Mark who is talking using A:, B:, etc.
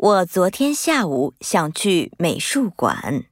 A: 我昨天下午想去美术馆。